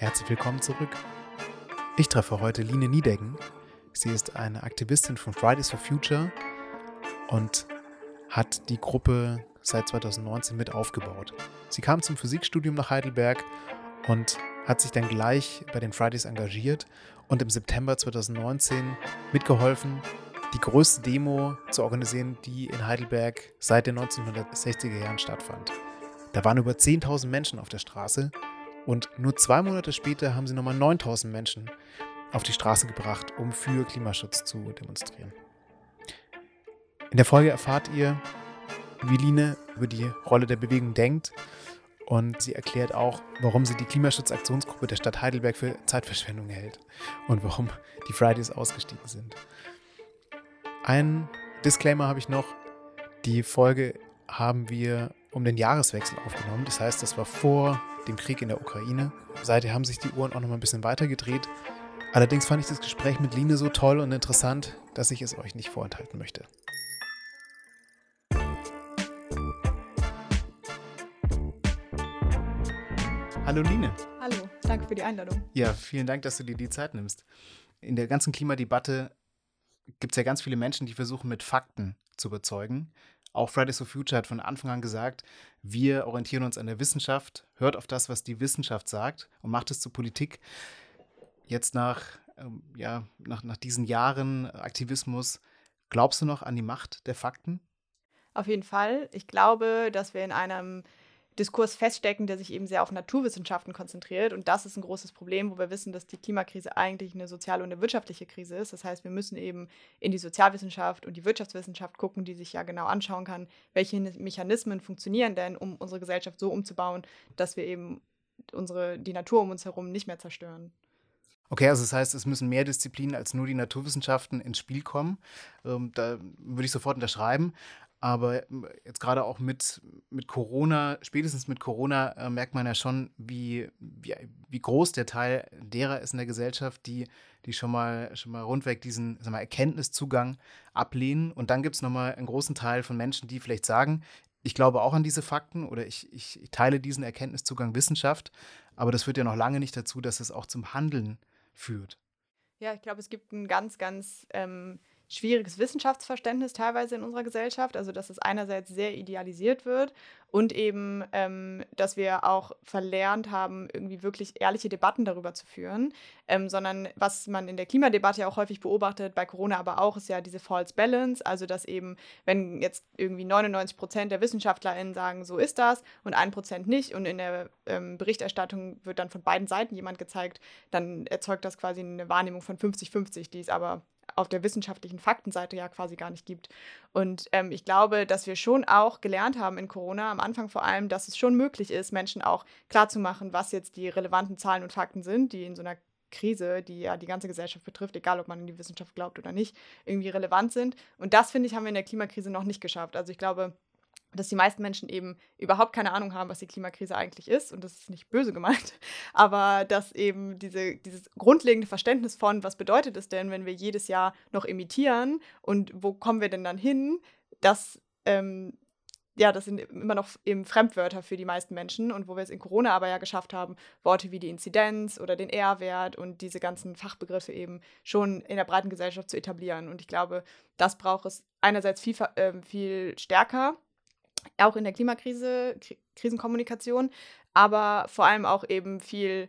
Herzlich willkommen zurück. Ich treffe heute Line Niedecken. Sie ist eine Aktivistin von Fridays for Future und hat die Gruppe seit 2019 mit aufgebaut. Sie kam zum Physikstudium nach Heidelberg und hat sich dann gleich bei den Fridays engagiert und im September 2019 mitgeholfen, die größte Demo zu organisieren, die in Heidelberg seit den 1960er Jahren stattfand. Da waren über 10.000 Menschen auf der Straße und nur zwei Monate später haben sie nochmal 9.000 Menschen auf die Straße gebracht, um für Klimaschutz zu demonstrieren. In der Folge erfahrt ihr, wie Line über die Rolle der Bewegung denkt und sie erklärt auch, warum sie die Klimaschutzaktionsgruppe der Stadt Heidelberg für Zeitverschwendung hält und warum die Fridays ausgestiegen sind. Ein Disclaimer habe ich noch. Die Folge haben wir um den Jahreswechsel aufgenommen. Das heißt, das war vor dem Krieg in der Ukraine. Seither haben sich die Uhren auch noch mal ein bisschen weiter gedreht. Allerdings fand ich das Gespräch mit Line so toll und interessant, dass ich es euch nicht vorenthalten möchte. Hallo Line. Hallo, danke für die Einladung. Ja, vielen Dank, dass du dir die Zeit nimmst. In der ganzen Klimadebatte gibt es ja ganz viele Menschen, die versuchen, mit Fakten zu überzeugen. Auch Fridays for Future hat von Anfang an gesagt, wir orientieren uns an der Wissenschaft, hört auf das, was die Wissenschaft sagt und macht es zur Politik. Jetzt nach, ähm, ja, nach, nach diesen Jahren Aktivismus, glaubst du noch an die Macht der Fakten? Auf jeden Fall. Ich glaube, dass wir in einem Diskurs feststecken, der sich eben sehr auf Naturwissenschaften konzentriert. Und das ist ein großes Problem, wo wir wissen, dass die Klimakrise eigentlich eine soziale und eine wirtschaftliche Krise ist. Das heißt, wir müssen eben in die Sozialwissenschaft und die Wirtschaftswissenschaft gucken, die sich ja genau anschauen kann, welche Mechanismen funktionieren denn, um unsere Gesellschaft so umzubauen, dass wir eben unsere, die Natur um uns herum nicht mehr zerstören. Okay, also das heißt, es müssen mehr Disziplinen als nur die Naturwissenschaften ins Spiel kommen. Ähm, da würde ich sofort unterschreiben. Aber ähm, jetzt gerade auch mit, mit Corona, spätestens mit Corona, äh, merkt man ja schon, wie, wie, wie groß der Teil derer ist in der Gesellschaft, die, die schon mal schon mal rundweg diesen sag mal, Erkenntniszugang ablehnen. Und dann gibt es nochmal einen großen Teil von Menschen, die vielleicht sagen, ich glaube auch an diese Fakten oder ich, ich, ich teile diesen Erkenntniszugang Wissenschaft, aber das führt ja noch lange nicht dazu, dass es auch zum Handeln führt. Ja, ich glaube, es gibt ein ganz, ganz ähm schwieriges Wissenschaftsverständnis teilweise in unserer Gesellschaft. Also, dass es einerseits sehr idealisiert wird und eben, ähm, dass wir auch verlernt haben, irgendwie wirklich ehrliche Debatten darüber zu führen, ähm, sondern was man in der Klimadebatte ja auch häufig beobachtet, bei Corona aber auch, ist ja diese False Balance. Also, dass eben, wenn jetzt irgendwie 99 Prozent der WissenschaftlerInnen sagen, so ist das und ein Prozent nicht und in der ähm, Berichterstattung wird dann von beiden Seiten jemand gezeigt, dann erzeugt das quasi eine Wahrnehmung von 50-50, die es aber auf der wissenschaftlichen Faktenseite ja quasi gar nicht gibt. Und ähm, ich glaube, dass wir schon auch gelernt haben in Corona, am Anfang vor allem, dass es schon möglich ist, Menschen auch klarzumachen, was jetzt die relevanten Zahlen und Fakten sind, die in so einer Krise, die ja die ganze Gesellschaft betrifft, egal ob man in die Wissenschaft glaubt oder nicht, irgendwie relevant sind. Und das, finde ich, haben wir in der Klimakrise noch nicht geschafft. Also ich glaube, dass die meisten Menschen eben überhaupt keine Ahnung haben, was die Klimakrise eigentlich ist. Und das ist nicht böse gemeint, aber dass eben diese, dieses grundlegende Verständnis von, was bedeutet es denn, wenn wir jedes Jahr noch emittieren und wo kommen wir denn dann hin, das, ähm, ja, das sind immer noch eben Fremdwörter für die meisten Menschen. Und wo wir es in Corona aber ja geschafft haben, Worte wie die Inzidenz oder den R-Wert und diese ganzen Fachbegriffe eben schon in der breiten Gesellschaft zu etablieren. Und ich glaube, das braucht es einerseits viel, äh, viel stärker auch in der Klimakrise, Krisenkommunikation, aber vor allem auch eben viel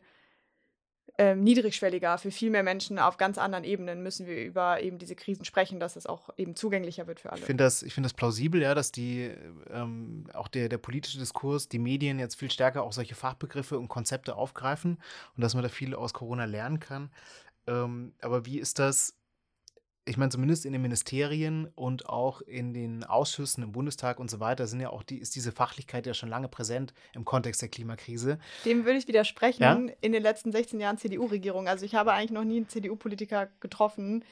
ähm, niedrigschwelliger für viel mehr Menschen auf ganz anderen Ebenen müssen wir über eben diese Krisen sprechen, dass es auch eben zugänglicher wird für alle. Ich finde das, find das plausibel, ja, dass die ähm, auch der, der politische Diskurs, die Medien jetzt viel stärker auch solche Fachbegriffe und Konzepte aufgreifen und dass man da viel aus Corona lernen kann. Ähm, aber wie ist das ich meine, zumindest in den Ministerien und auch in den Ausschüssen im Bundestag und so weiter sind ja auch die, ist diese Fachlichkeit ja schon lange präsent im Kontext der Klimakrise. Dem würde ich widersprechen ja? in den letzten 16 Jahren CDU-Regierung. Also ich habe eigentlich noch nie einen CDU-Politiker getroffen,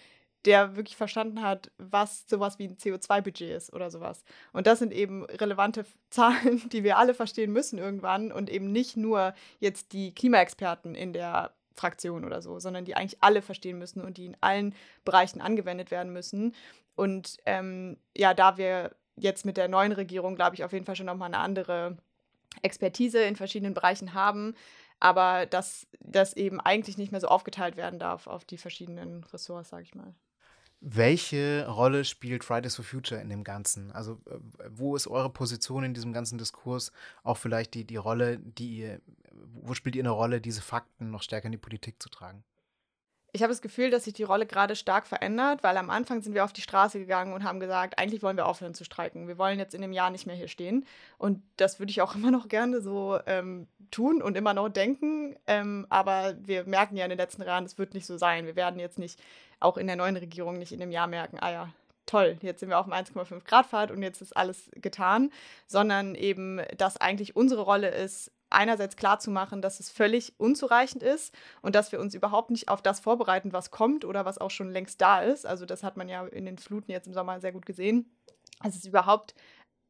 der wirklich verstanden hat, was sowas wie ein CO2-Budget ist oder sowas. Und das sind eben relevante Zahlen, die wir alle verstehen müssen irgendwann und eben nicht nur jetzt die Klimaexperten in der Fraktion oder so, sondern die eigentlich alle verstehen müssen und die in allen Bereichen angewendet werden müssen. Und ähm, ja, da wir jetzt mit der neuen Regierung, glaube ich, auf jeden Fall schon nochmal eine andere Expertise in verschiedenen Bereichen haben, aber dass das eben eigentlich nicht mehr so aufgeteilt werden darf auf die verschiedenen Ressorts, sage ich mal. Welche Rolle spielt Fridays for Future in dem Ganzen? Also, äh, wo ist eure Position in diesem ganzen Diskurs? Auch vielleicht die, die Rolle, die ihr, wo spielt ihr eine Rolle, diese Fakten noch stärker in die Politik zu tragen? Ich habe das Gefühl, dass sich die Rolle gerade stark verändert, weil am Anfang sind wir auf die Straße gegangen und haben gesagt, eigentlich wollen wir aufhören zu streiken. Wir wollen jetzt in dem Jahr nicht mehr hier stehen. Und das würde ich auch immer noch gerne so ähm, tun und immer noch denken. Ähm, aber wir merken ja in den letzten Jahren, es wird nicht so sein. Wir werden jetzt nicht, auch in der neuen Regierung, nicht in dem Jahr merken, ah ja, toll, jetzt sind wir auf dem 1,5 Grad Fahrt und jetzt ist alles getan, sondern eben, dass eigentlich unsere Rolle ist, einerseits klarzumachen, dass es völlig unzureichend ist und dass wir uns überhaupt nicht auf das vorbereiten, was kommt oder was auch schon längst da ist. Also das hat man ja in den Fluten jetzt im Sommer sehr gut gesehen, dass es überhaupt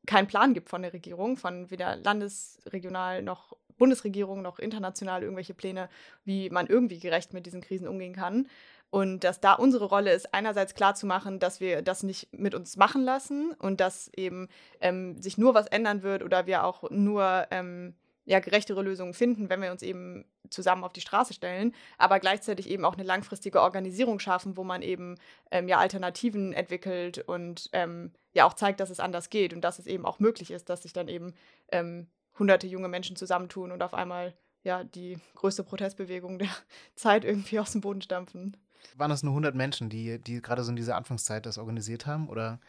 keinen Plan gibt von der Regierung, von weder landesregional noch Bundesregierung noch international irgendwelche Pläne, wie man irgendwie gerecht mit diesen Krisen umgehen kann. Und dass da unsere Rolle ist, einerseits klarzumachen, dass wir das nicht mit uns machen lassen und dass eben ähm, sich nur was ändern wird oder wir auch nur ähm, ja, gerechtere Lösungen finden, wenn wir uns eben zusammen auf die Straße stellen, aber gleichzeitig eben auch eine langfristige Organisierung schaffen, wo man eben ähm, ja Alternativen entwickelt und ähm, ja auch zeigt, dass es anders geht und dass es eben auch möglich ist, dass sich dann eben ähm, hunderte junge Menschen zusammentun und auf einmal ja die größte Protestbewegung der Zeit irgendwie aus dem Boden stampfen. Waren das nur 100 Menschen, die, die gerade so in dieser Anfangszeit das organisiert haben oder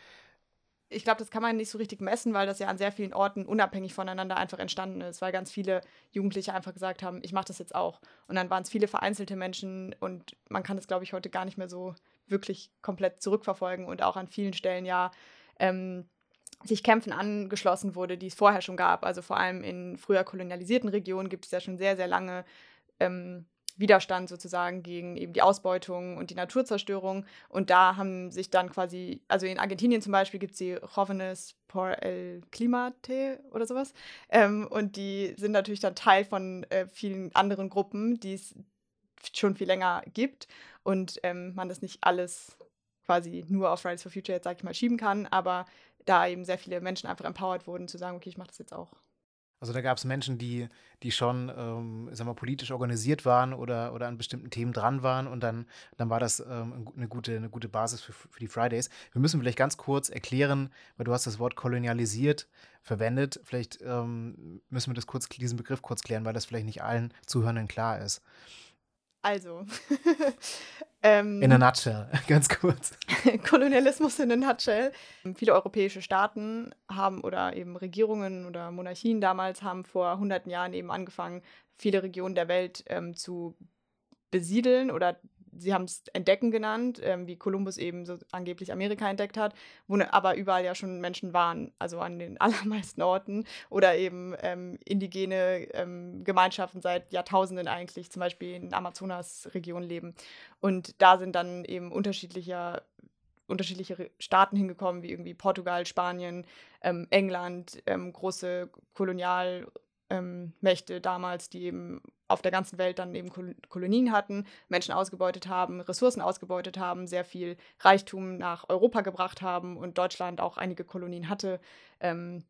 ich glaube, das kann man nicht so richtig messen, weil das ja an sehr vielen Orten unabhängig voneinander einfach entstanden ist, weil ganz viele Jugendliche einfach gesagt haben, ich mache das jetzt auch. Und dann waren es viele vereinzelte Menschen und man kann es, glaube ich, heute gar nicht mehr so wirklich komplett zurückverfolgen und auch an vielen Stellen ja ähm, sich Kämpfen angeschlossen wurde, die es vorher schon gab. Also vor allem in früher kolonialisierten Regionen gibt es ja schon sehr, sehr lange ähm, Widerstand sozusagen gegen eben die Ausbeutung und die Naturzerstörung. Und da haben sich dann quasi, also in Argentinien zum Beispiel gibt es die Jóvenes por el Climate oder sowas. Ähm, und die sind natürlich dann Teil von äh, vielen anderen Gruppen, die es schon viel länger gibt. Und ähm, man das nicht alles quasi nur auf Fridays for Future jetzt, sag ich mal, schieben kann, aber da eben sehr viele Menschen einfach empowered wurden, zu sagen, okay, ich mache das jetzt auch. Also da gab es Menschen, die, die schon, ähm, sag mal, politisch organisiert waren oder, oder an bestimmten Themen dran waren und dann, dann war das ähm, eine, gute, eine gute Basis für, für die Fridays. Wir müssen vielleicht ganz kurz erklären, weil du hast das Wort kolonialisiert verwendet. Vielleicht ähm, müssen wir das kurz, diesen Begriff kurz klären, weil das vielleicht nicht allen Zuhörenden klar ist. Also. ähm, in a nutshell, ganz kurz. Kolonialismus in a nutshell. Viele europäische Staaten haben oder eben Regierungen oder Monarchien damals haben vor hunderten Jahren eben angefangen, viele Regionen der Welt ähm, zu besiedeln oder sie haben es Entdecken genannt, ähm, wie Kolumbus eben so angeblich Amerika entdeckt hat, wo ne, aber überall ja schon Menschen waren, also an den allermeisten Orten oder eben ähm, indigene ähm, Gemeinschaften seit Jahrtausenden eigentlich, zum Beispiel in Amazonas-Region leben. Und da sind dann eben unterschiedliche unterschiedliche Staaten hingekommen, wie irgendwie Portugal, Spanien, ähm, England, ähm, große Kolonial- ähm, damals, die eben auf der ganzen Welt dann eben Kolonien hatten, Menschen ausgebeutet haben, Ressourcen ausgebeutet haben, sehr viel Reichtum nach Europa gebracht haben und Deutschland auch einige Kolonien hatte. Ähm,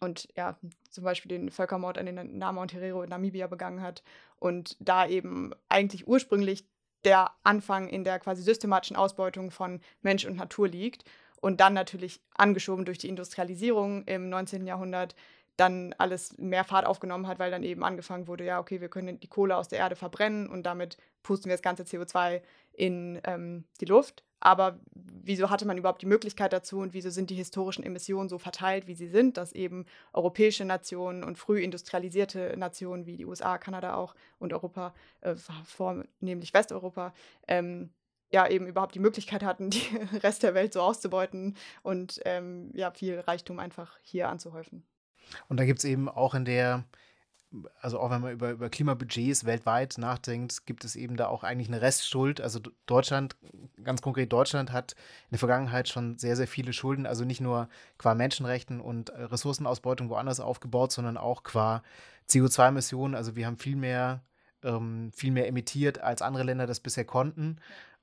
und ja, zum Beispiel den Völkermord an den Nama und Herero in Namibia begangen hat. Und da eben eigentlich ursprünglich der Anfang in der quasi systematischen Ausbeutung von Mensch und Natur liegt. Und dann natürlich angeschoben durch die Industrialisierung im 19. Jahrhundert dann alles mehr Fahrt aufgenommen hat, weil dann eben angefangen wurde, ja, okay, wir können die Kohle aus der Erde verbrennen und damit pusten wir das ganze CO2 in ähm, die Luft. Aber wieso hatte man überhaupt die Möglichkeit dazu und wieso sind die historischen Emissionen so verteilt, wie sie sind, dass eben europäische Nationen und früh industrialisierte Nationen wie die USA, Kanada auch und Europa, äh, vornehmlich Westeuropa, ähm, ja eben überhaupt die Möglichkeit hatten, die Rest der Welt so auszubeuten und ähm, ja viel Reichtum einfach hier anzuhäufen. Und da gibt es eben auch in der, also auch wenn man über, über Klimabudgets weltweit nachdenkt, gibt es eben da auch eigentlich eine Restschuld. Also Deutschland, ganz konkret Deutschland hat in der Vergangenheit schon sehr, sehr viele Schulden, also nicht nur qua Menschenrechten und äh, Ressourcenausbeutung woanders aufgebaut, sondern auch qua CO2-Emissionen. Also wir haben viel mehr, ähm, viel mehr emittiert, als andere Länder das bisher konnten.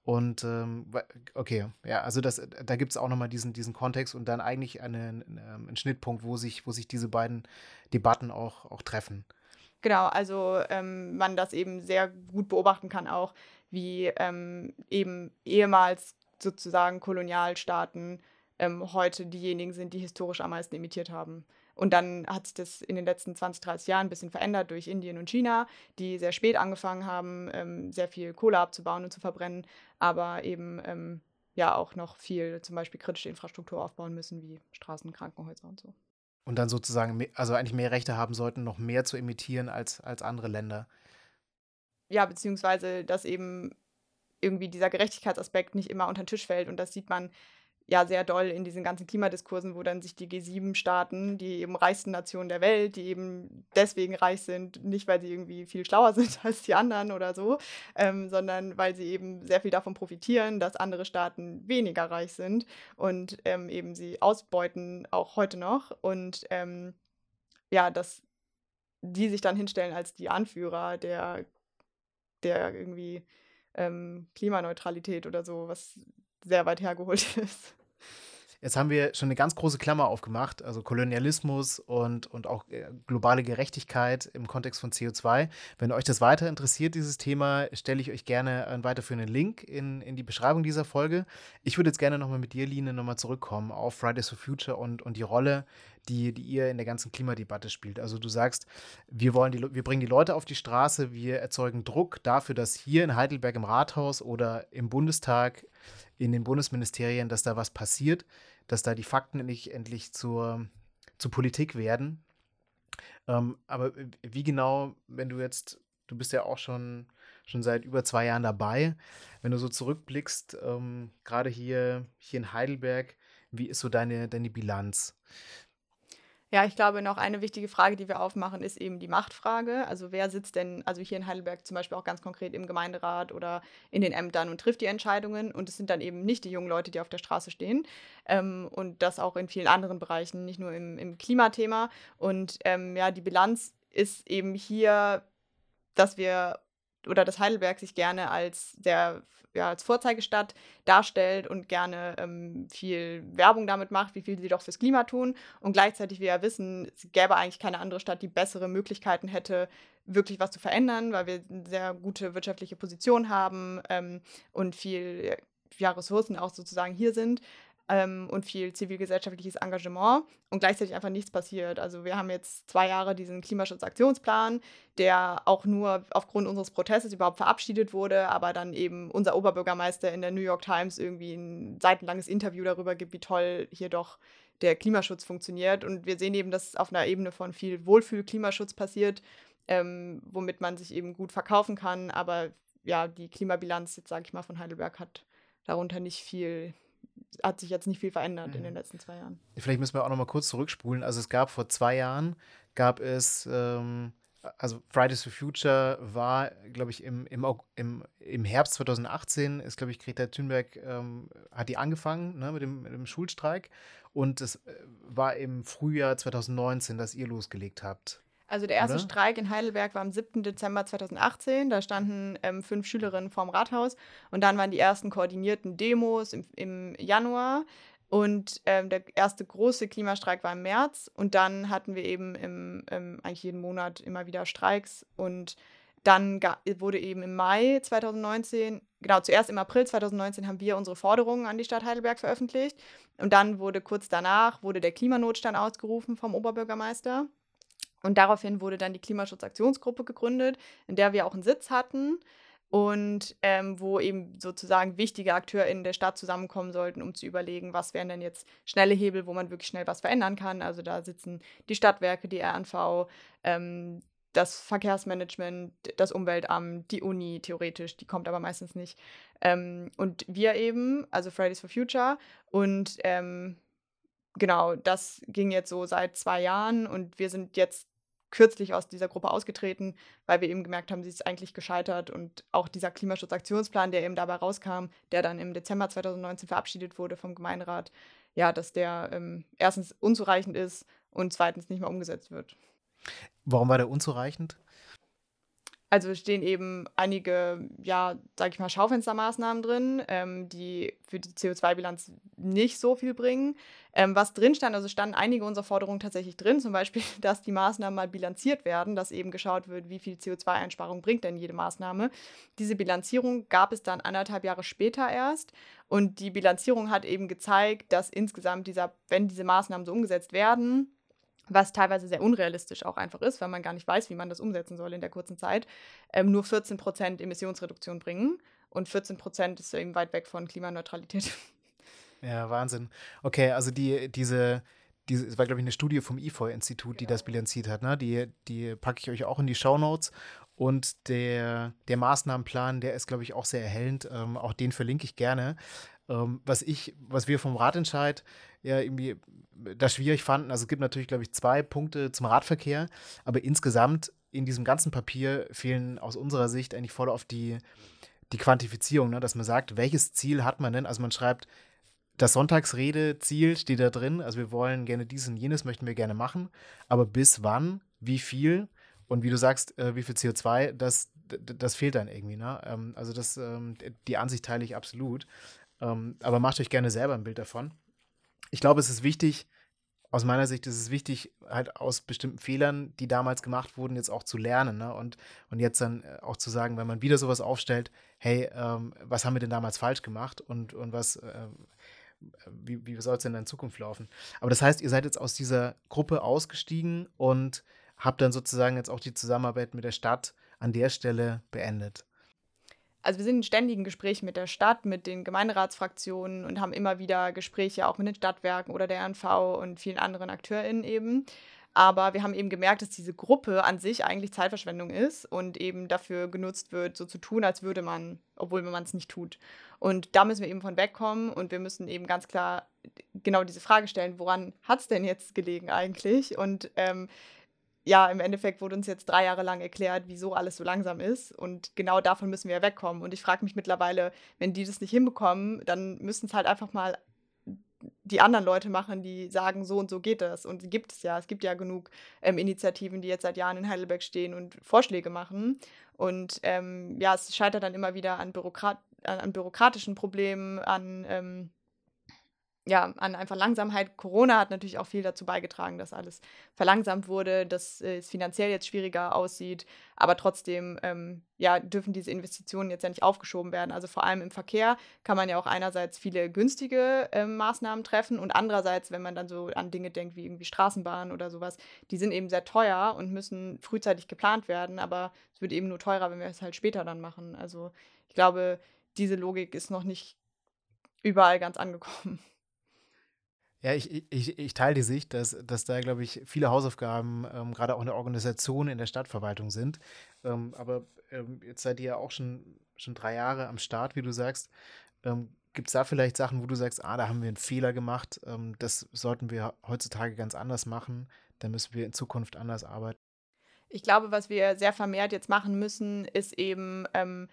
Und ähm, okay, ja, also das, da gibt es auch nochmal diesen, diesen Kontext und dann eigentlich einen, ähm, einen Schnittpunkt, wo sich, wo sich diese beiden Debatten auch, auch treffen. Genau, also ähm, man das eben sehr gut beobachten kann auch, wie ähm, eben ehemals sozusagen Kolonialstaaten ähm, heute diejenigen sind, die historisch am meisten imitiert haben. Und dann hat sich das in den letzten 20, 30 Jahren ein bisschen verändert durch Indien und China, die sehr spät angefangen haben, ähm, sehr viel Kohle abzubauen und zu verbrennen, aber eben ähm, ja auch noch viel zum Beispiel kritische Infrastruktur aufbauen müssen, wie Straßen, Krankenhäuser und so. Und dann sozusagen, also eigentlich mehr Rechte haben sollten, noch mehr zu imitieren als, als andere Länder. Ja, beziehungsweise, dass eben irgendwie dieser Gerechtigkeitsaspekt nicht immer unter den Tisch fällt. Und das sieht man ja sehr doll in diesen ganzen Klimadiskursen, wo dann sich die G7-Staaten, die eben reichsten Nationen der Welt, die eben deswegen reich sind, nicht weil sie irgendwie viel schlauer sind als die anderen oder so, ähm, sondern weil sie eben sehr viel davon profitieren, dass andere Staaten weniger reich sind und ähm, eben sie ausbeuten auch heute noch. Und ähm, ja, dass die sich dann hinstellen als die Anführer der, der irgendwie ähm, Klimaneutralität oder so, was sehr weit hergeholt ist. Jetzt haben wir schon eine ganz große Klammer aufgemacht, also Kolonialismus und, und auch äh, globale Gerechtigkeit im Kontext von CO2. Wenn euch das weiter interessiert, dieses Thema, stelle ich euch gerne einen weiterführenden Link in, in die Beschreibung dieser Folge. Ich würde jetzt gerne nochmal mit dir, Line, nochmal zurückkommen auf Fridays for Future und, und die Rolle, die, die ihr in der ganzen Klimadebatte spielt. Also du sagst, wir, wollen die, wir bringen die Leute auf die Straße, wir erzeugen Druck dafür, dass hier in Heidelberg im Rathaus oder im Bundestag in den Bundesministerien, dass da was passiert, dass da die Fakten endlich, endlich zur, zur Politik werden. Ähm, aber wie genau, wenn du jetzt, du bist ja auch schon, schon seit über zwei Jahren dabei, wenn du so zurückblickst, ähm, gerade hier, hier in Heidelberg, wie ist so deine, deine Bilanz? Ja, ich glaube, noch eine wichtige Frage, die wir aufmachen, ist eben die Machtfrage. Also wer sitzt denn, also hier in Heidelberg zum Beispiel auch ganz konkret im Gemeinderat oder in den Ämtern und trifft die Entscheidungen. Und es sind dann eben nicht die jungen Leute, die auf der Straße stehen. Ähm, und das auch in vielen anderen Bereichen, nicht nur im, im Klimathema. Und ähm, ja, die Bilanz ist eben hier, dass wir oder dass Heidelberg sich gerne als der ja, als Vorzeigestadt darstellt und gerne ähm, viel Werbung damit macht, wie viel sie doch fürs Klima tun. Und gleichzeitig wir ja wissen, es gäbe eigentlich keine andere Stadt, die bessere Möglichkeiten hätte, wirklich was zu verändern, weil wir eine sehr gute wirtschaftliche Position haben ähm, und viel ja, Ressourcen auch sozusagen hier sind ähm, und viel zivilgesellschaftliches Engagement und gleichzeitig einfach nichts passiert. Also wir haben jetzt zwei Jahre diesen Klimaschutzaktionsplan, der auch nur aufgrund unseres Protestes überhaupt verabschiedet wurde, aber dann eben unser Oberbürgermeister in der New York Times irgendwie ein seitenlanges Interview darüber gibt, wie toll hier doch der Klimaschutz funktioniert. Und wir sehen eben, dass auf einer Ebene von viel Wohlfühl-Klimaschutz passiert, ähm, womit man sich eben gut verkaufen kann. Aber ja, die Klimabilanz, jetzt sage ich mal, von Heidelberg hat darunter nicht viel hat sich jetzt nicht viel verändert mhm. in den mhm. letzten zwei Jahren. Vielleicht müssen wir auch noch mal kurz zurückspulen. Also es gab vor zwei Jahren, gab es, ähm, also Fridays for Future war, glaube ich, im, im, im, im Herbst 2018 ist, glaube ich, Greta Thunberg, ähm, hat die angefangen ne, mit, dem, mit dem Schulstreik. Und es äh, war im Frühjahr 2019, dass ihr losgelegt habt. Also der erste Oder? Streik in Heidelberg war am 7. Dezember 2018. Da standen ähm, fünf Schülerinnen vorm Rathaus. Und dann waren die ersten koordinierten Demos im, im Januar. Und ähm, der erste große Klimastreik war im März. Und dann hatten wir eben im, im eigentlich jeden Monat immer wieder Streiks. Und dann wurde eben im Mai 2019, genau zuerst im April 2019 haben wir unsere Forderungen an die Stadt Heidelberg veröffentlicht. Und dann wurde kurz danach wurde der Klimanotstand ausgerufen vom Oberbürgermeister. Und daraufhin wurde dann die Klimaschutzaktionsgruppe gegründet, in der wir auch einen Sitz hatten und ähm, wo eben sozusagen wichtige AkteurInnen der Stadt zusammenkommen sollten, um zu überlegen, was wären denn jetzt schnelle Hebel, wo man wirklich schnell was verändern kann. Also da sitzen die Stadtwerke, die RNV, ähm, das Verkehrsmanagement, das Umweltamt, die Uni theoretisch, die kommt aber meistens nicht. Ähm, und wir eben, also Fridays for Future und ähm, genau, das ging jetzt so seit zwei Jahren und wir sind jetzt kürzlich aus dieser Gruppe ausgetreten, weil wir eben gemerkt haben, sie ist eigentlich gescheitert und auch dieser Klimaschutzaktionsplan, der eben dabei rauskam, der dann im Dezember 2019 verabschiedet wurde vom Gemeinderat, ja, dass der ähm, erstens unzureichend ist und zweitens nicht mehr umgesetzt wird. Warum war der unzureichend? Also stehen eben einige, ja, sag ich mal, Schaufenstermaßnahmen drin, ähm, die für die CO2-Bilanz nicht so viel bringen. Ähm, was drin stand, also standen einige unserer Forderungen tatsächlich drin, zum Beispiel, dass die Maßnahmen mal bilanziert werden, dass eben geschaut wird, wie viel CO2-Einsparung bringt denn jede Maßnahme. Diese Bilanzierung gab es dann anderthalb Jahre später erst. Und die Bilanzierung hat eben gezeigt, dass insgesamt dieser, wenn diese Maßnahmen so umgesetzt werden, was teilweise sehr unrealistisch auch einfach ist, weil man gar nicht weiß, wie man das umsetzen soll in der kurzen Zeit, ähm, nur 14 Prozent Emissionsreduktion bringen. Und 14 Prozent ist eben weit weg von Klimaneutralität. Ja, Wahnsinn. Okay, also die, diese, diese, es war, glaube ich, eine Studie vom IFOI-Institut, die genau. das bilanziert hat. Ne? Die, die packe ich euch auch in die Shownotes. Und der, der Maßnahmenplan, der ist, glaube ich, auch sehr erhellend. Ähm, auch den verlinke ich gerne. Ähm, was ich, was wir vom Ratentscheid ja irgendwie da schwierig fanden, also es gibt natürlich, glaube ich, zwei Punkte zum Radverkehr, aber insgesamt in diesem ganzen Papier fehlen aus unserer Sicht eigentlich voll auf die, die Quantifizierung, ne? dass man sagt, welches Ziel hat man denn? Also man schreibt, das Sonntagsrede-Ziel steht da drin, also wir wollen gerne dies und jenes, möchten wir gerne machen, aber bis wann, wie viel und wie du sagst, äh, wie viel CO2, das, das fehlt dann irgendwie. Ne? Ähm, also das, ähm, die Ansicht teile ich absolut. Ähm, aber macht euch gerne selber ein Bild davon. Ich glaube, es ist wichtig, aus meiner Sicht ist es wichtig, halt aus bestimmten Fehlern, die damals gemacht wurden, jetzt auch zu lernen. Ne? Und, und jetzt dann äh, auch zu sagen, wenn man wieder sowas aufstellt, hey, ähm, was haben wir denn damals falsch gemacht und, und was, äh, wie, wie soll es denn in Zukunft laufen? Aber das heißt, ihr seid jetzt aus dieser Gruppe ausgestiegen und habt dann sozusagen jetzt auch die Zusammenarbeit mit der Stadt an der Stelle beendet also wir sind in ständigen Gesprächen mit der Stadt, mit den Gemeinderatsfraktionen und haben immer wieder Gespräche auch mit den Stadtwerken oder der RNV und vielen anderen AkteurInnen eben. Aber wir haben eben gemerkt, dass diese Gruppe an sich eigentlich Zeitverschwendung ist und eben dafür genutzt wird, so zu tun, als würde man, obwohl man es nicht tut. Und da müssen wir eben von wegkommen und wir müssen eben ganz klar genau diese Frage stellen, woran hat es denn jetzt gelegen eigentlich? Und ähm, ja, im Endeffekt wurde uns jetzt drei Jahre lang erklärt, wieso alles so langsam ist. Und genau davon müssen wir ja wegkommen. Und ich frage mich mittlerweile, wenn die das nicht hinbekommen, dann müssen es halt einfach mal die anderen Leute machen, die sagen, so und so geht das. Und gibt es ja. Es gibt ja genug ähm, Initiativen, die jetzt seit Jahren in Heidelberg stehen und Vorschläge machen. Und ähm, ja, es scheitert dann immer wieder an, Bürokrat an bürokratischen Problemen, an ähm, ja, an einfach Langsamkeit. Corona hat natürlich auch viel dazu beigetragen, dass alles verlangsamt wurde, dass es finanziell jetzt schwieriger aussieht. Aber trotzdem ähm, ja, dürfen diese Investitionen jetzt ja nicht aufgeschoben werden. Also vor allem im Verkehr kann man ja auch einerseits viele günstige äh, Maßnahmen treffen und andererseits, wenn man dann so an Dinge denkt wie irgendwie Straßenbahnen oder sowas, die sind eben sehr teuer und müssen frühzeitig geplant werden. Aber es wird eben nur teurer, wenn wir es halt später dann machen. Also ich glaube, diese Logik ist noch nicht überall ganz angekommen. Ja, ich, ich, ich teile die Sicht, dass, dass da, glaube ich, viele Hausaufgaben, ähm, gerade auch in der Organisation in der Stadtverwaltung sind. Ähm, aber ähm, jetzt seid ihr ja auch schon, schon drei Jahre am Start, wie du sagst. Ähm, Gibt es da vielleicht Sachen, wo du sagst, ah, da haben wir einen Fehler gemacht, ähm, das sollten wir heutzutage ganz anders machen, da müssen wir in Zukunft anders arbeiten? Ich glaube, was wir sehr vermehrt jetzt machen müssen, ist eben ähm,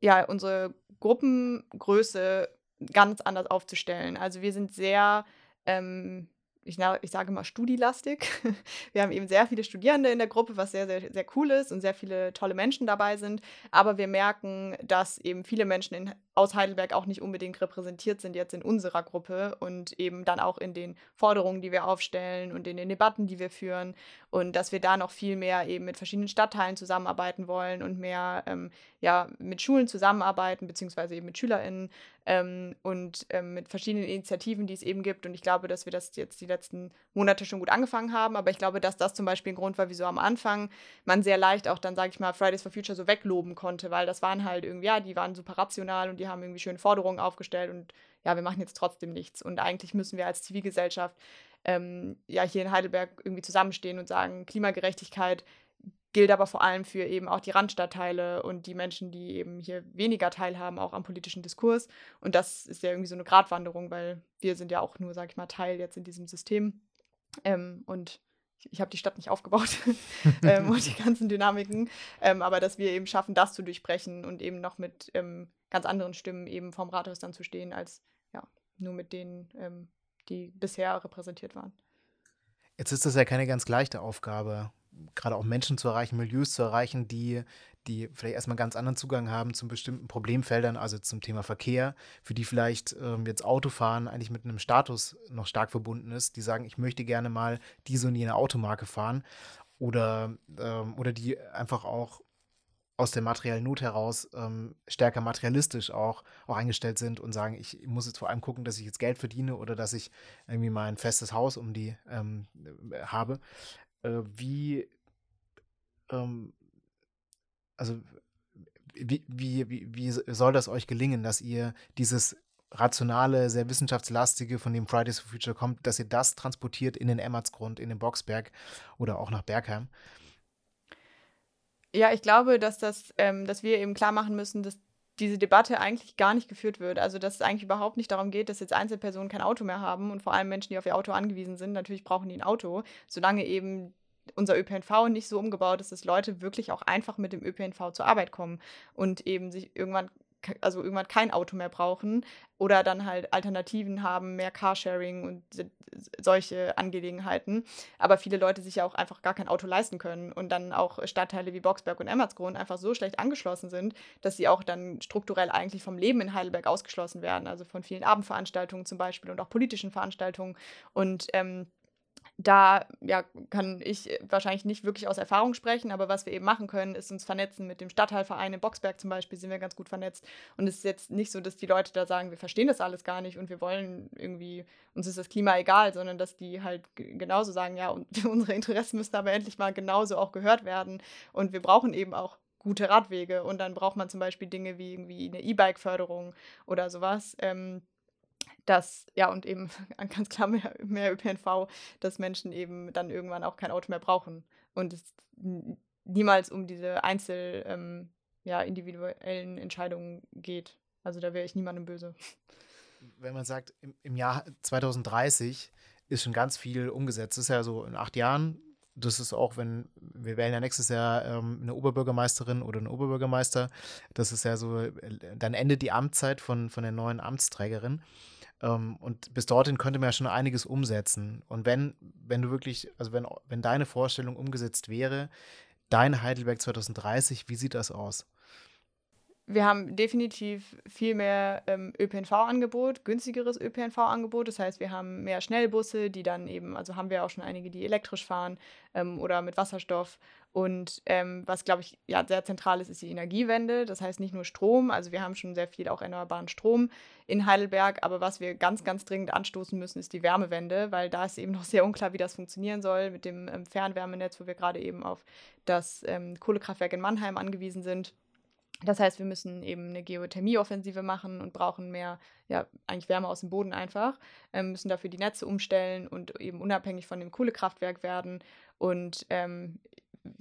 ja unsere Gruppengröße ganz anders aufzustellen. Also wir sind sehr ähm, ich, ich sage mal, studilastig. Wir haben eben sehr viele Studierende in der Gruppe, was sehr, sehr, sehr cool ist und sehr viele tolle Menschen dabei sind. Aber wir merken, dass eben viele Menschen in, aus Heidelberg auch nicht unbedingt repräsentiert sind jetzt in unserer Gruppe und eben dann auch in den Forderungen, die wir aufstellen und in den Debatten, die wir führen. Und dass wir da noch viel mehr eben mit verschiedenen Stadtteilen zusammenarbeiten wollen und mehr ähm, ja, mit Schulen zusammenarbeiten, beziehungsweise eben mit SchülerInnen ähm, und ähm, mit verschiedenen Initiativen, die es eben gibt. Und ich glaube, dass wir das jetzt die letzten Monate schon gut angefangen haben. Aber ich glaube, dass das zum Beispiel ein Grund war, wieso am Anfang man sehr leicht auch dann, sage ich mal, Fridays for Future so wegloben konnte, weil das waren halt irgendwie, ja, die waren super rational und die haben irgendwie schöne Forderungen aufgestellt und ja, wir machen jetzt trotzdem nichts. Und eigentlich müssen wir als Zivilgesellschaft ähm, ja hier in Heidelberg irgendwie zusammenstehen und sagen, Klimagerechtigkeit gilt aber vor allem für eben auch die Randstadtteile und die Menschen, die eben hier weniger teilhaben, auch am politischen Diskurs. Und das ist ja irgendwie so eine Gratwanderung, weil wir sind ja auch nur, sag ich mal, Teil jetzt in diesem System. Ähm, und ich, ich habe die Stadt nicht aufgebaut ähm, und die ganzen Dynamiken, ähm, aber dass wir eben schaffen, das zu durchbrechen und eben noch mit ähm, ganz anderen Stimmen eben vom Rathaus dann zu stehen, als ja, nur mit denen, ähm, die bisher repräsentiert waren. Jetzt ist das ja keine ganz leichte Aufgabe gerade auch Menschen zu erreichen, Milieus zu erreichen, die die vielleicht erstmal ganz anderen Zugang haben zu bestimmten Problemfeldern, also zum Thema Verkehr, für die vielleicht ähm, jetzt Autofahren eigentlich mit einem Status noch stark verbunden ist, die sagen, ich möchte gerne mal diese und jene Automarke fahren oder, ähm, oder die einfach auch aus der materiellen Not heraus ähm, stärker materialistisch auch, auch eingestellt sind und sagen, ich muss jetzt vor allem gucken, dass ich jetzt Geld verdiene oder dass ich irgendwie mein festes Haus um die ähm, habe. Äh, wie, ähm, also wie, wie, wie, soll das euch gelingen, dass ihr dieses rationale, sehr wissenschaftslastige, von dem Fridays for Future kommt, dass ihr das transportiert in den Emmertsgrund, in den Boxberg oder auch nach Bergheim? Ja, ich glaube, dass das, ähm, dass wir eben klar machen müssen, dass diese Debatte eigentlich gar nicht geführt wird. Also dass es eigentlich überhaupt nicht darum geht, dass jetzt Einzelpersonen kein Auto mehr haben und vor allem Menschen, die auf ihr Auto angewiesen sind, natürlich brauchen die ein Auto, solange eben unser ÖPNV nicht so umgebaut ist, dass Leute wirklich auch einfach mit dem ÖPNV zur Arbeit kommen und eben sich irgendwann also irgendwann kein Auto mehr brauchen oder dann halt Alternativen haben, mehr Carsharing und solche Angelegenheiten. Aber viele Leute sich ja auch einfach gar kein Auto leisten können und dann auch Stadtteile wie Boxberg und Emmertsgrund einfach so schlecht angeschlossen sind, dass sie auch dann strukturell eigentlich vom Leben in Heidelberg ausgeschlossen werden. Also von vielen Abendveranstaltungen zum Beispiel und auch politischen Veranstaltungen. Und ähm, da ja, kann ich wahrscheinlich nicht wirklich aus Erfahrung sprechen, aber was wir eben machen können, ist uns vernetzen mit dem Stadtteilverein in Boxberg zum Beispiel, sind wir ganz gut vernetzt. Und es ist jetzt nicht so, dass die Leute da sagen, wir verstehen das alles gar nicht und wir wollen irgendwie, uns ist das Klima egal, sondern dass die halt genauso sagen, ja, und unsere Interessen müssen aber endlich mal genauso auch gehört werden. Und wir brauchen eben auch gute Radwege. Und dann braucht man zum Beispiel Dinge wie irgendwie eine E-Bike-Förderung oder sowas. Ähm, dass, ja, und eben ganz klar mehr, mehr ÖPNV, dass Menschen eben dann irgendwann auch kein Auto mehr brauchen. Und es niemals um diese einzel, ähm, ja, individuellen Entscheidungen geht. Also da wäre ich niemandem böse. Wenn man sagt, im, im Jahr 2030 ist schon ganz viel umgesetzt. Das ist ja so in acht Jahren. Das ist auch, wenn wir wählen ja nächstes Jahr ähm, eine Oberbürgermeisterin oder einen Oberbürgermeister. Das ist ja so, äh, dann endet die Amtszeit von, von der neuen Amtsträgerin. Ähm, und bis dorthin könnte man ja schon einiges umsetzen. Und wenn, wenn du wirklich, also wenn, wenn deine Vorstellung umgesetzt wäre, dein Heidelberg 2030, wie sieht das aus? wir haben definitiv viel mehr ähm, ÖPNV-Angebot, günstigeres ÖPNV-Angebot. Das heißt, wir haben mehr Schnellbusse, die dann eben, also haben wir auch schon einige, die elektrisch fahren ähm, oder mit Wasserstoff. Und ähm, was, glaube ich, ja, sehr zentral ist, ist die Energiewende. Das heißt nicht nur Strom, also wir haben schon sehr viel auch erneuerbaren Strom in Heidelberg, aber was wir ganz, ganz dringend anstoßen müssen, ist die Wärmewende, weil da ist eben noch sehr unklar, wie das funktionieren soll mit dem ähm, Fernwärmenetz, wo wir gerade eben auf das ähm, Kohlekraftwerk in Mannheim angewiesen sind. Das heißt, wir müssen eben eine Geothermieoffensive machen und brauchen mehr, ja, eigentlich Wärme aus dem Boden einfach, ähm, müssen dafür die Netze umstellen und eben unabhängig von dem Kohlekraftwerk werden. Und ähm,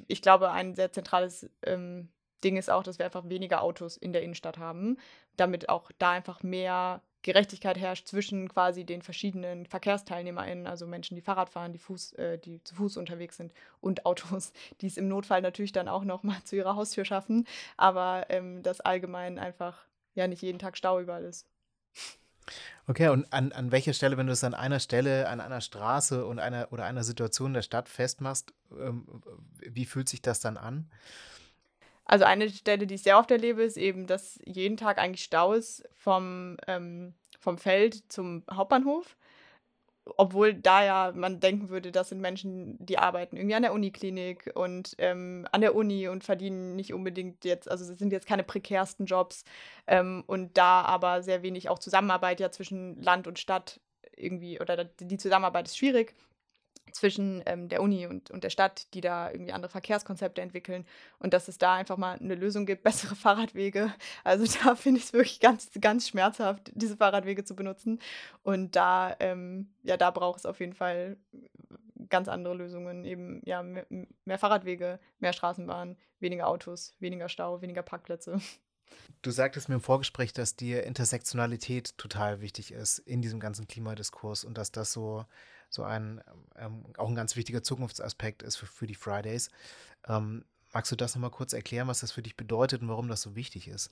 ich glaube, ein sehr zentrales ähm, Ding ist auch, dass wir einfach weniger Autos in der Innenstadt haben, damit auch da einfach mehr Gerechtigkeit herrscht zwischen quasi den verschiedenen VerkehrsteilnehmerInnen, also Menschen, die Fahrrad fahren, die, Fuß, äh, die zu Fuß unterwegs sind und Autos, die es im Notfall natürlich dann auch nochmal zu ihrer Haustür schaffen, aber ähm, dass allgemein einfach ja nicht jeden Tag Stau überall ist. Okay, und an, an welcher Stelle, wenn du es an einer Stelle, an einer Straße und einer oder einer Situation der Stadt festmachst, ähm, wie fühlt sich das dann an? Also eine Stelle, die ich sehr oft erlebe, ist eben, dass jeden Tag eigentlich Stau ist vom, ähm, vom Feld zum Hauptbahnhof. Obwohl da ja man denken würde, das sind Menschen, die arbeiten irgendwie an der Uniklinik und ähm, an der Uni und verdienen nicht unbedingt jetzt, also es sind jetzt keine prekärsten Jobs ähm, und da aber sehr wenig auch Zusammenarbeit ja zwischen Land und Stadt irgendwie oder die Zusammenarbeit ist schwierig zwischen ähm, der Uni und, und der Stadt, die da irgendwie andere Verkehrskonzepte entwickeln und dass es da einfach mal eine Lösung gibt, bessere Fahrradwege. Also da finde ich es wirklich ganz, ganz schmerzhaft, diese Fahrradwege zu benutzen. Und da, ähm, ja, da braucht es auf jeden Fall ganz andere Lösungen, eben ja, mehr, mehr Fahrradwege, mehr Straßenbahn, weniger Autos, weniger Stau, weniger Parkplätze. Du sagtest mir im Vorgespräch, dass dir Intersektionalität total wichtig ist in diesem ganzen Klimadiskurs und dass das so so ein, ähm, auch ein ganz wichtiger Zukunftsaspekt ist für, für die Fridays. Ähm, magst du das nochmal kurz erklären, was das für dich bedeutet und warum das so wichtig ist?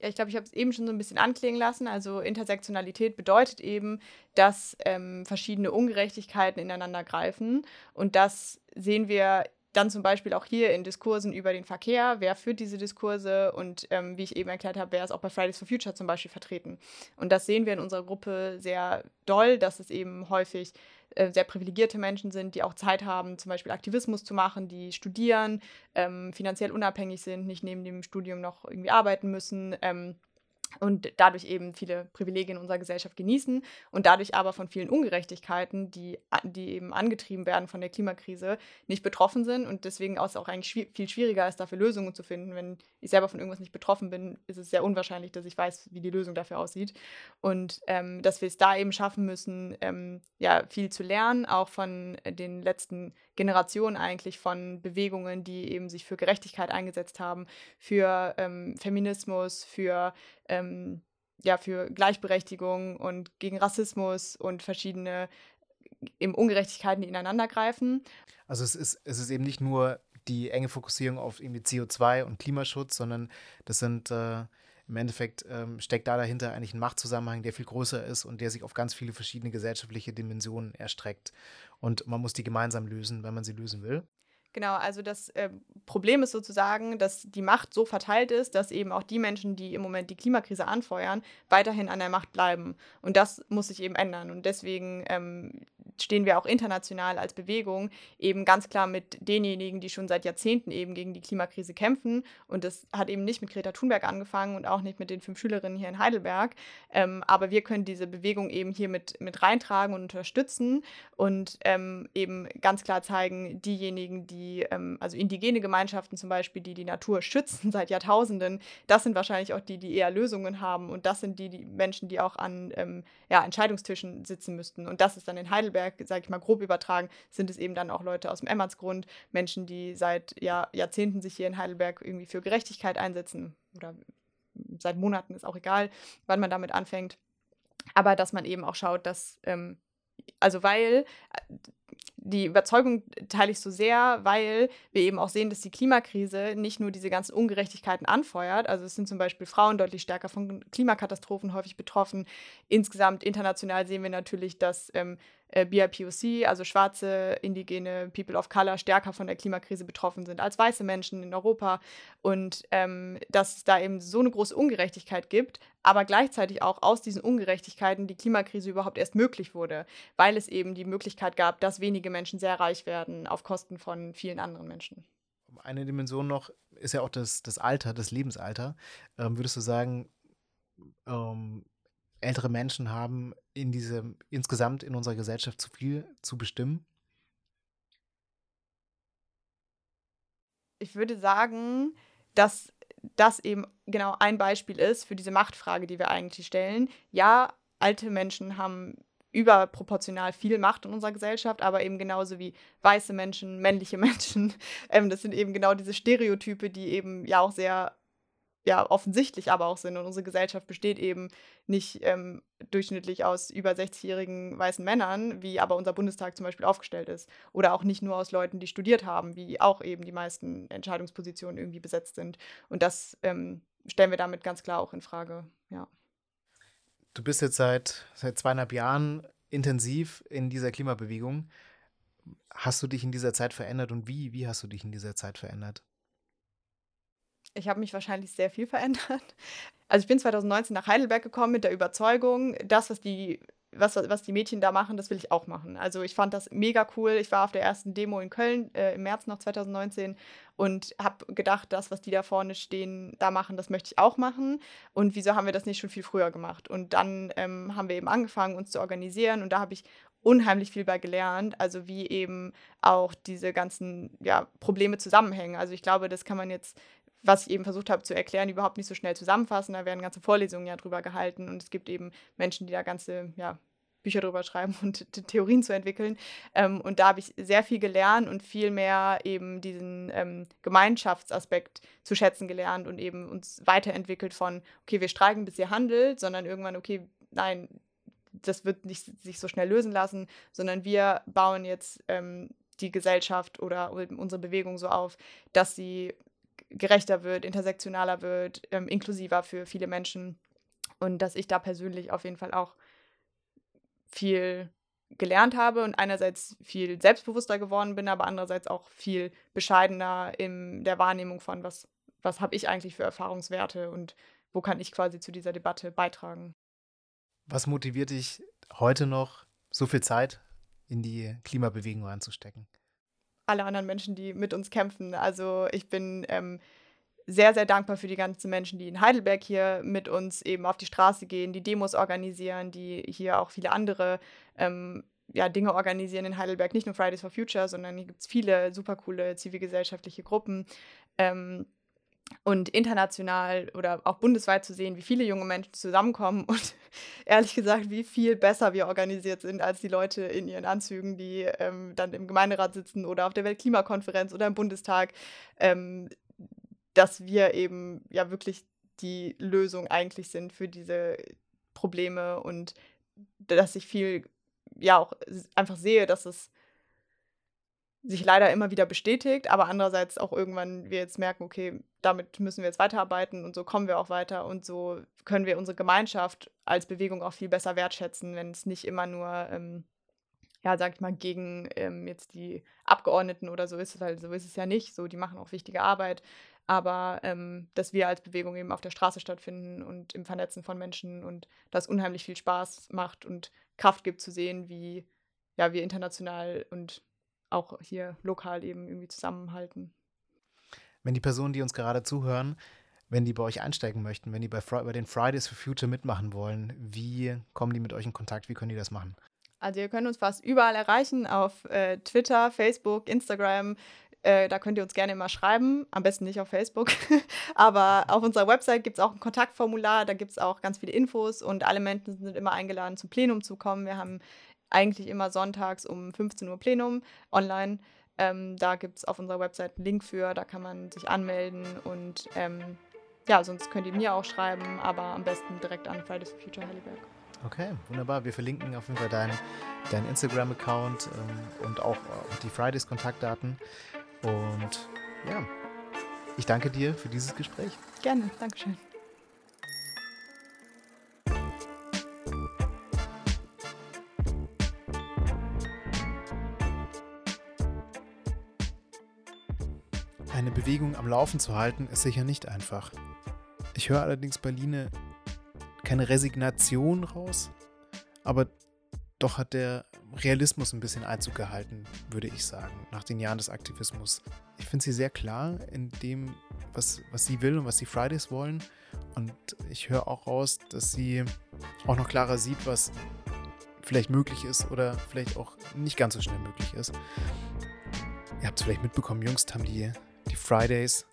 Ja, ich glaube, ich habe es eben schon so ein bisschen anklingen lassen. Also Intersektionalität bedeutet eben, dass ähm, verschiedene Ungerechtigkeiten ineinander greifen. Und das sehen wir dann zum Beispiel auch hier in Diskursen über den Verkehr, wer führt diese Diskurse und ähm, wie ich eben erklärt habe, wer ist auch bei Fridays for Future zum Beispiel vertreten. Und das sehen wir in unserer Gruppe sehr doll, dass es eben häufig äh, sehr privilegierte Menschen sind, die auch Zeit haben, zum Beispiel Aktivismus zu machen, die studieren, ähm, finanziell unabhängig sind, nicht neben dem Studium noch irgendwie arbeiten müssen. Ähm, und dadurch eben viele Privilegien in unserer Gesellschaft genießen und dadurch aber von vielen Ungerechtigkeiten, die, die eben angetrieben werden von der Klimakrise, nicht betroffen sind und deswegen auch, auch eigentlich viel schwieriger ist, dafür Lösungen zu finden. Wenn ich selber von irgendwas nicht betroffen bin, ist es sehr unwahrscheinlich, dass ich weiß, wie die Lösung dafür aussieht. Und ähm, dass wir es da eben schaffen müssen, ähm, ja, viel zu lernen, auch von den letzten Generationen eigentlich von Bewegungen, die eben sich für Gerechtigkeit eingesetzt haben, für ähm, Feminismus, für ähm, ja, für Gleichberechtigung und gegen Rassismus und verschiedene eben Ungerechtigkeiten, die ineinander greifen. Also es ist, es ist eben nicht nur die enge Fokussierung auf irgendwie CO2 und Klimaschutz, sondern das sind äh, im Endeffekt ähm, steckt da dahinter eigentlich ein Machtzusammenhang, der viel größer ist und der sich auf ganz viele verschiedene gesellschaftliche Dimensionen erstreckt. Und man muss die gemeinsam lösen, wenn man sie lösen will. Genau, also das äh, Problem ist sozusagen, dass die Macht so verteilt ist, dass eben auch die Menschen, die im Moment die Klimakrise anfeuern, weiterhin an der Macht bleiben. Und das muss sich eben ändern. Und deswegen ähm, stehen wir auch international als Bewegung eben ganz klar mit denjenigen, die schon seit Jahrzehnten eben gegen die Klimakrise kämpfen. Und das hat eben nicht mit Greta Thunberg angefangen und auch nicht mit den fünf Schülerinnen hier in Heidelberg. Ähm, aber wir können diese Bewegung eben hier mit, mit reintragen und unterstützen und ähm, eben ganz klar zeigen, diejenigen, die die, ähm, also indigene Gemeinschaften zum Beispiel, die die Natur schützen seit Jahrtausenden, das sind wahrscheinlich auch die, die eher Lösungen haben und das sind die, die Menschen, die auch an ähm, ja, Entscheidungstischen sitzen müssten. Und das ist dann in Heidelberg, sage ich mal grob übertragen, sind es eben dann auch Leute aus dem Emmertsgrund, Menschen, die seit ja, Jahrzehnten sich hier in Heidelberg irgendwie für Gerechtigkeit einsetzen oder seit Monaten, ist auch egal, wann man damit anfängt. Aber dass man eben auch schaut, dass ähm, also weil die Überzeugung teile ich so sehr, weil wir eben auch sehen, dass die Klimakrise nicht nur diese ganzen Ungerechtigkeiten anfeuert. Also es sind zum Beispiel Frauen deutlich stärker von Klimakatastrophen häufig betroffen. Insgesamt international sehen wir natürlich, dass ähm, äh, BIPOC, also schwarze, indigene People of Color, stärker von der Klimakrise betroffen sind als weiße Menschen in Europa. Und ähm, dass es da eben so eine große Ungerechtigkeit gibt, aber gleichzeitig auch aus diesen Ungerechtigkeiten die Klimakrise überhaupt erst möglich wurde, weil es eben die Möglichkeit gab, dass wenige Menschen sehr reich werden auf Kosten von vielen anderen Menschen. Eine Dimension noch ist ja auch das, das Alter, das Lebensalter. Ähm, würdest du sagen, ähm, ältere Menschen haben in diesem, insgesamt in unserer Gesellschaft zu viel zu bestimmen? Ich würde sagen, dass das eben genau ein Beispiel ist für diese Machtfrage, die wir eigentlich stellen. Ja, alte Menschen haben überproportional viel Macht in unserer Gesellschaft, aber eben genauso wie weiße Menschen, männliche Menschen. Ähm, das sind eben genau diese Stereotype, die eben ja auch sehr ja offensichtlich aber auch sind. Und unsere Gesellschaft besteht eben nicht ähm, durchschnittlich aus über 60-jährigen weißen Männern, wie aber unser Bundestag zum Beispiel aufgestellt ist. Oder auch nicht nur aus Leuten, die studiert haben, wie auch eben die meisten Entscheidungspositionen irgendwie besetzt sind. Und das ähm, stellen wir damit ganz klar auch in Frage, ja. Du bist jetzt seit, seit zweieinhalb Jahren intensiv in dieser Klimabewegung. Hast du dich in dieser Zeit verändert und wie? Wie hast du dich in dieser Zeit verändert? Ich habe mich wahrscheinlich sehr viel verändert. Also ich bin 2019 nach Heidelberg gekommen mit der Überzeugung, das, was die, was, was die Mädchen da machen, das will ich auch machen. Also ich fand das mega cool. Ich war auf der ersten Demo in Köln äh, im März noch 2019 und habe gedacht, das, was die da vorne stehen, da machen, das möchte ich auch machen. Und wieso haben wir das nicht schon viel früher gemacht? Und dann ähm, haben wir eben angefangen, uns zu organisieren und da habe ich unheimlich viel bei gelernt, also wie eben auch diese ganzen ja, Probleme zusammenhängen. Also ich glaube, das kann man jetzt was ich eben versucht habe zu erklären, überhaupt nicht so schnell zusammenfassen. Da werden ganze Vorlesungen ja drüber gehalten und es gibt eben Menschen, die da ganze ja, Bücher drüber schreiben und Theorien zu entwickeln. Ähm, und da habe ich sehr viel gelernt und viel mehr eben diesen ähm, Gemeinschaftsaspekt zu schätzen gelernt und eben uns weiterentwickelt von, okay, wir streiken, bis ihr handelt, sondern irgendwann, okay, nein, das wird nicht sich so schnell lösen lassen, sondern wir bauen jetzt ähm, die Gesellschaft oder unsere Bewegung so auf, dass sie gerechter wird, intersektionaler wird, ähm, inklusiver für viele Menschen. Und dass ich da persönlich auf jeden Fall auch viel gelernt habe und einerseits viel selbstbewusster geworden bin, aber andererseits auch viel bescheidener in der Wahrnehmung von, was, was habe ich eigentlich für Erfahrungswerte und wo kann ich quasi zu dieser Debatte beitragen. Was motiviert dich heute noch, so viel Zeit in die Klimabewegung reinzustecken? Alle anderen Menschen, die mit uns kämpfen. Also ich bin ähm, sehr, sehr dankbar für die ganzen Menschen, die in Heidelberg hier mit uns eben auf die Straße gehen, die Demos organisieren, die hier auch viele andere ähm, ja, Dinge organisieren in Heidelberg. Nicht nur Fridays for Future, sondern hier gibt es viele super coole zivilgesellschaftliche Gruppen. Ähm, und international oder auch bundesweit zu sehen, wie viele junge Menschen zusammenkommen und ehrlich gesagt, wie viel besser wir organisiert sind als die Leute in ihren Anzügen, die ähm, dann im Gemeinderat sitzen oder auf der Weltklimakonferenz oder im Bundestag. Ähm, dass wir eben ja wirklich die Lösung eigentlich sind für diese Probleme und dass ich viel ja auch einfach sehe, dass es sich leider immer wieder bestätigt, aber andererseits auch irgendwann wir jetzt merken, okay, damit müssen wir jetzt weiterarbeiten und so kommen wir auch weiter und so können wir unsere Gemeinschaft als Bewegung auch viel besser wertschätzen, wenn es nicht immer nur, ähm, ja, sag ich mal, gegen ähm, jetzt die Abgeordneten oder so ist, weil so ist es ja nicht. So, die machen auch wichtige Arbeit aber ähm, dass wir als Bewegung eben auf der Straße stattfinden und im Vernetzen von Menschen und das unheimlich viel Spaß macht und Kraft gibt zu sehen, wie ja, wir international und auch hier lokal eben irgendwie zusammenhalten. Wenn die Personen, die uns gerade zuhören, wenn die bei euch einsteigen möchten, wenn die bei, bei den Fridays for Future mitmachen wollen, wie kommen die mit euch in Kontakt? Wie können die das machen? Also ihr könnt uns fast überall erreichen, auf äh, Twitter, Facebook, Instagram. Äh, da könnt ihr uns gerne immer schreiben, am besten nicht auf Facebook. Aber auf unserer Website gibt es auch ein Kontaktformular, da gibt es auch ganz viele Infos und alle Menschen sind immer eingeladen, zum Plenum zu kommen. Wir haben eigentlich immer sonntags um 15 Uhr Plenum online. Ähm, da gibt es auf unserer Website einen Link für, da kann man sich anmelden und ähm, ja, sonst könnt ihr mir auch schreiben, aber am besten direkt an Fridays for Future Heidelberg. Okay, wunderbar. Wir verlinken auf jeden Fall deinen dein Instagram-Account ähm, und auch, auch die Fridays-Kontaktdaten. Und ja, ich danke dir für dieses Gespräch. Gerne, Dankeschön. Bewegung am Laufen zu halten, ist sicher nicht einfach. Ich höre allerdings bei Line keine Resignation raus, aber doch hat der Realismus ein bisschen Einzug gehalten, würde ich sagen, nach den Jahren des Aktivismus. Ich finde sie sehr klar in dem, was, was sie will und was die Fridays wollen. Und ich höre auch raus, dass sie auch noch klarer sieht, was vielleicht möglich ist oder vielleicht auch nicht ganz so schnell möglich ist. Ihr habt es vielleicht mitbekommen, jüngst haben die, die Fridays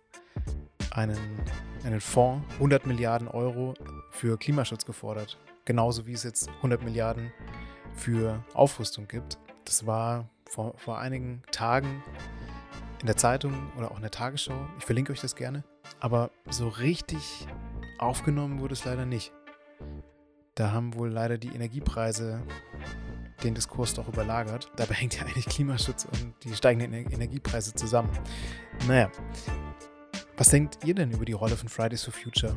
einen, einen Fonds, 100 Milliarden Euro für Klimaschutz gefordert. Genauso wie es jetzt 100 Milliarden für Aufrüstung gibt. Das war vor, vor einigen Tagen in der Zeitung oder auch in der Tagesschau. Ich verlinke euch das gerne. Aber so richtig aufgenommen wurde es leider nicht. Da haben wohl leider die Energiepreise den Diskurs doch überlagert. Dabei hängt ja eigentlich Klimaschutz und die steigenden Energiepreise zusammen. Naja, was denkt ihr denn über die Rolle von Fridays for Future?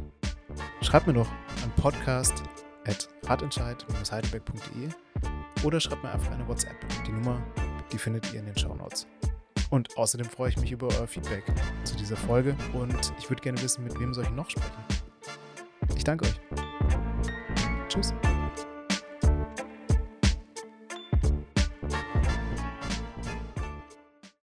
Schreibt mir doch an podcast at radentscheid-heidelberg.de oder schreibt mir einfach eine WhatsApp. Die Nummer, die findet ihr in den Show Notes. Und außerdem freue ich mich über euer Feedback zu dieser Folge und ich würde gerne wissen, mit wem soll ich noch sprechen. Ich danke euch. Tschüss.